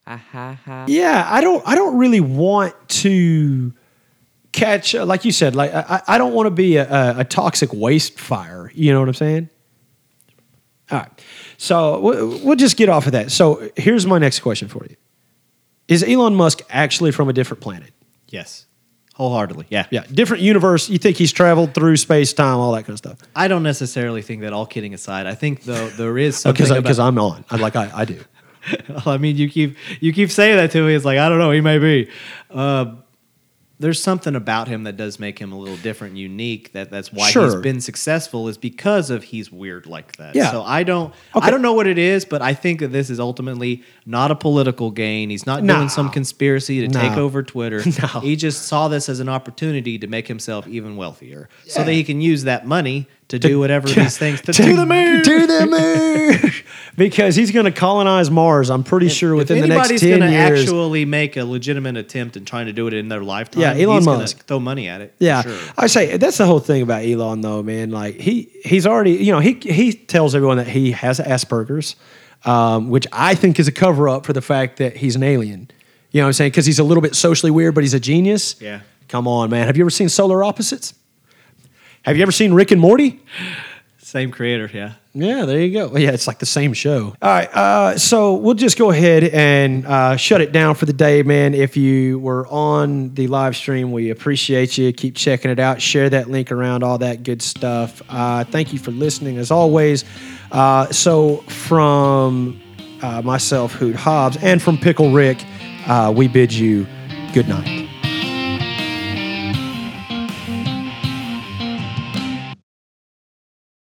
Yeah, I don't. I don't really want to catch, uh, like you said, like I, I don't want to be a, a, a toxic waste fire. You know what I'm saying? All right. So we'll, we'll just get off of that. So here's my next question for you: Is Elon Musk actually from a different planet? Yes, wholeheartedly. Yeah, Yeah, different universe. You think he's traveled through space, time, all that kind of stuff? I don't necessarily think that. All kidding aside, I think though there is something Because about- because I'm on. I'm like I, I do. I mean, you keep you keep saying that to me. It's like I don't know. He may be. Uh, there's something about him that does make him a little different, unique. That that's why he's been successful is because of he's weird like that. Yeah. So I don't Okay. I don't know what it is, but I think that this is ultimately not a political gain. He's not No. doing some conspiracy to take over Twitter. No. He just saw this as an opportunity to make himself even wealthier, so that he can use that money to, do whatever these things to, to the moon. To the moon. because he's going to colonize Mars. I'm pretty sure within if the next anybody's ten gonna years. actually make a legitimate attempt in trying to do it in their lifetime, Yeah, Elon he's Musk. throw money at it. Yeah, sure. I say that's the whole thing about Elon, though, man. Like he he's already, you know, he he tells everyone that he has Asperger's, um, which I think is a cover up for the fact that he's an alien. You know what I'm saying? Because he's a little bit socially weird, but he's a genius. Yeah. Come on, man. Have you ever seen Solar Opposites? Have you ever seen Rick and Morty? Same creator, yeah. Yeah, there you go. Well, yeah, it's like the same show. All right, uh, so we'll just go ahead and uh, shut it down for the day, man. If you were on the live stream, we appreciate you. Keep checking it out. Share that link around, all that good stuff. Uh, thank you for listening, as always. Uh, so, from uh, myself, Hoot Hobbs, and from Pickle Rick, uh, we bid you good night.